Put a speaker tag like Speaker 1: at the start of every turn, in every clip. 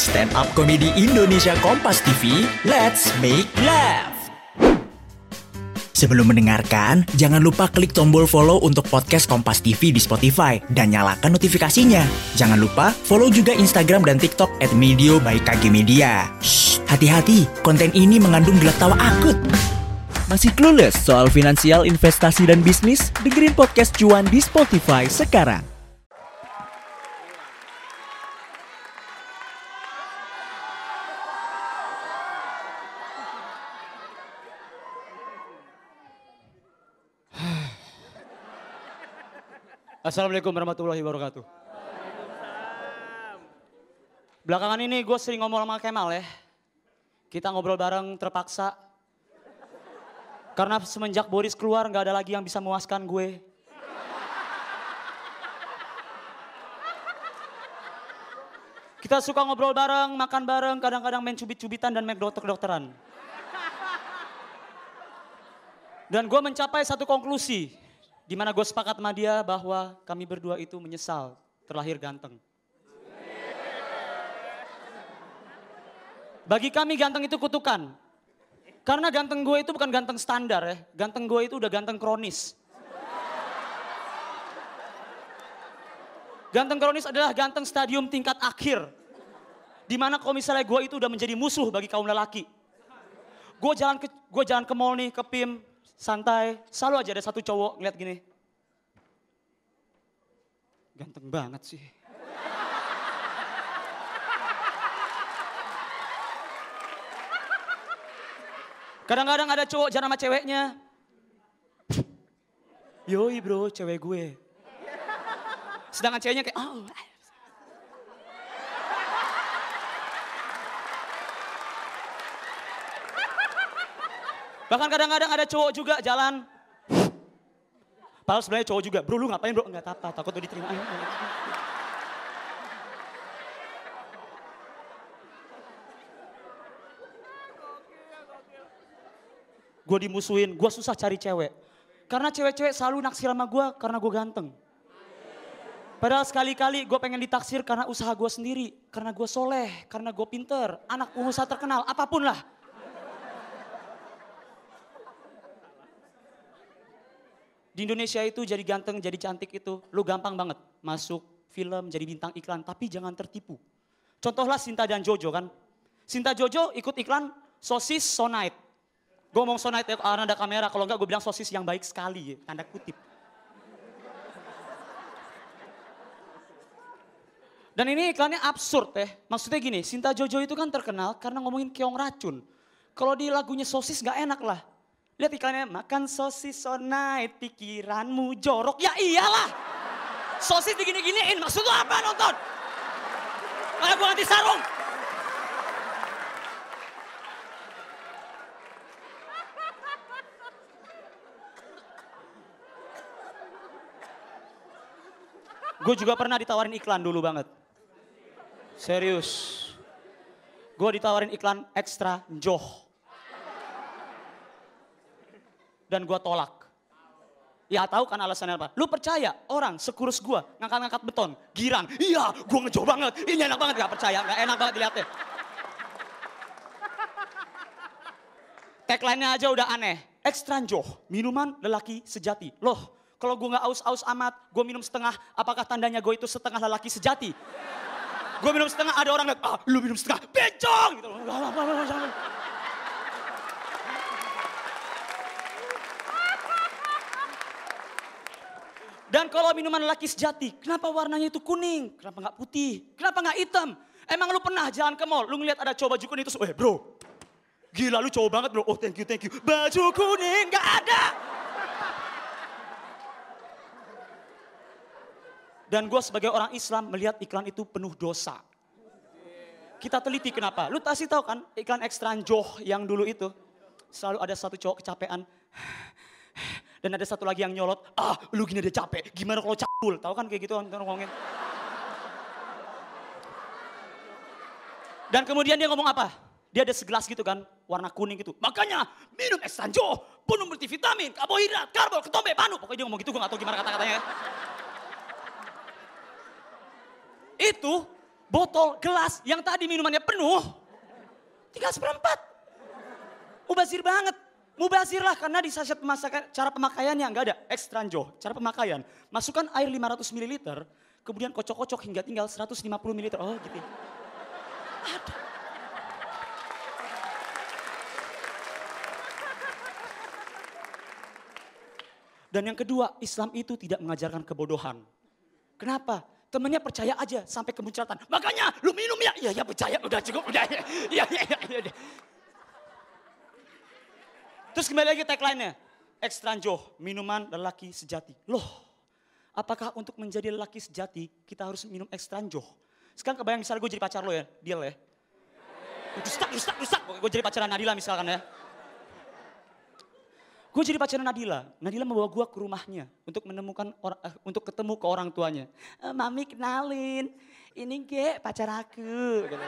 Speaker 1: Stand Up Comedy Indonesia Kompas TV, let's make laugh. Sebelum mendengarkan, jangan lupa klik tombol follow untuk podcast Kompas TV di Spotify dan nyalakan notifikasinya. Jangan lupa follow juga Instagram dan TikTok at Medio by KG Media. Hati-hati, konten ini mengandung gelak tawa akut. Masih clueless soal finansial, investasi, dan bisnis? Dengerin podcast cuan di Spotify sekarang.
Speaker 2: Assalamualaikum warahmatullahi wabarakatuh. Belakangan ini gue sering ngomong sama Kemal ya. Kita ngobrol bareng terpaksa. Karena semenjak Boris keluar nggak ada lagi yang bisa memuaskan gue. Kita suka ngobrol bareng, makan bareng, kadang-kadang main cubit-cubitan dan main dokter-dokteran. Dan gue mencapai satu konklusi. Di mana gue sepakat sama dia bahwa kami berdua itu menyesal terlahir ganteng. Bagi kami ganteng itu kutukan. Karena ganteng gue itu bukan ganteng standar ya. Ganteng gue itu udah ganteng kronis. Ganteng kronis adalah ganteng stadium tingkat akhir. Di mana kalau misalnya gue itu udah menjadi musuh bagi kaum lelaki. Gue jalan gue jalan ke mall nih, ke PIM, santai. Selalu aja ada satu cowok ngeliat gini. Ganteng banget sih. Kadang-kadang ada cowok jalan sama ceweknya. Yoi bro, cewek gue. Sedangkan ceweknya kayak, oh. Bahkan kadang-kadang ada cowok juga jalan. Padahal sebenarnya cowok juga, bro lu ngapain bro? Enggak apa, takut tuh diterima. Gue dimusuhin, gue susah cari cewek. Karena cewek-cewek selalu naksir sama gue karena gue ganteng. Padahal sekali-kali gue pengen ditaksir karena usaha gue sendiri. Karena gue soleh, karena gue pinter, anak pengusaha terkenal, apa pun lah. Di Indonesia itu jadi ganteng, jadi cantik itu, lu gampang banget masuk film, jadi bintang iklan, tapi jangan tertipu. Contohlah Sinta dan Jojo kan. Sinta Jojo ikut iklan sosis Sonite. Gue ngomong Sonite ya karena ada kamera, kalau enggak gue bilang sosis yang baik sekali, ya, tanda kutip. Dan ini iklannya absurd ya. Maksudnya gini, Sinta Jojo itu kan terkenal karena ngomongin keong racun. Kalau di lagunya sosis gak enak lah. Lihat iklannya, makan sosis so night, pikiranmu jorok. Ya iyalah. Sosis digini-giniin, maksud lu apa nonton? Malah gue ganti sarung. Gue juga pernah ditawarin iklan dulu banget. Serius. Gue ditawarin iklan ekstra joh dan gue tolak. Ya tahu kan alasannya apa? Lu percaya orang sekurus gue ngangkat-ngangkat beton, girang. Iya, gue ngejoh banget. Ini enak banget, gak percaya, gak enak banget dilihatnya. Tagline-nya aja udah aneh. Extra joh, minuman lelaki sejati. Loh, kalau gue gak aus-aus amat, gue minum setengah, apakah tandanya gue itu setengah lelaki sejati? Gue minum setengah, ada orang ah lu minum setengah, bencong! Gitu. Dan kalau minuman lelaki sejati, kenapa warnanya itu kuning? Kenapa nggak putih? Kenapa nggak hitam? Emang lu pernah jalan ke mall, lu ngeliat ada cowok baju kuning itu, eh bro, gila lu cowok banget bro, oh thank you, thank you. Baju kuning nggak ada. Dan gue sebagai orang Islam melihat iklan itu penuh dosa. Kita teliti kenapa. Lu pasti tahu kan iklan ekstra joh yang dulu itu. Selalu ada satu cowok kecapean. Dan ada satu lagi yang nyolot, ah lu gini dia capek, gimana kalau cabul? Tahu kan kayak gitu ngomongin. Dan kemudian dia ngomong apa? Dia ada segelas gitu kan, warna kuning gitu. Makanya minum Estanjo, penuh multivitamin, karbohidrat, karbol, ketombe, panu. Pokoknya dia ngomong gitu, gue gak tahu gimana kata-katanya. Itu botol, gelas yang tadi minumannya penuh, tinggal seperempat. Mubazir banget. Mubazir lah karena di saset pemasakan, cara pemakaiannya nggak ada. Ekstranjo, cara pemakaian. Masukkan air 500 ml, kemudian kocok-kocok hingga tinggal 150 ml. Oh gitu. ya. Ada. Dan yang kedua, Islam itu tidak mengajarkan kebodohan. Kenapa? Temennya percaya aja sampai kemuncratan. Makanya lu minum ya. Iya, ya percaya. Udah cukup. Udah. Iya, iya, iya. iya, iya. Terus kembali lagi tagline-nya. Ekstranjo, minuman lelaki sejati. Loh, apakah untuk menjadi lelaki sejati kita harus minum ekstranjo? Sekarang kebayang misalnya gue jadi pacar lo ya, deal ya. Rusak, rusak, rusak. Gue jadi pacaran Nadila misalkan ya. Gue jadi pacaran Nadila. Nadila membawa gue ke rumahnya untuk menemukan orang, eh, untuk ketemu ke orang tuanya. "Eh, Mami kenalin, ini Ge pacar aku. Gitu.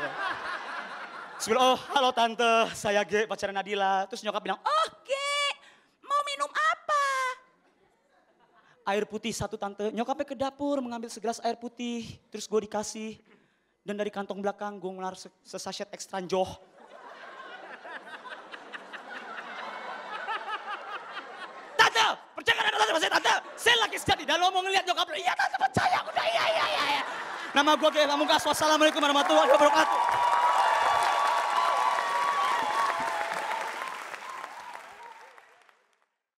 Speaker 2: Bilang, oh halo tante, saya Ge pacaran Nadila. Terus nyokap bilang, oh Ge, mau minum apa? Air putih satu tante. Nyokapnya ke dapur mengambil segelas air putih. Terus gue dikasih. Dan dari kantong belakang gue ngelar se- sesaset ekstranjo. Tante, percaya kan tante saya tante? Saya laki sejati. Dan lo mau ngeliat nyokap lo, iya tante percaya. Udah iya iya iya. iya. Nama gue Ge Pamungkas. Wassalamualaikum warahmatullahi wabarakatuh.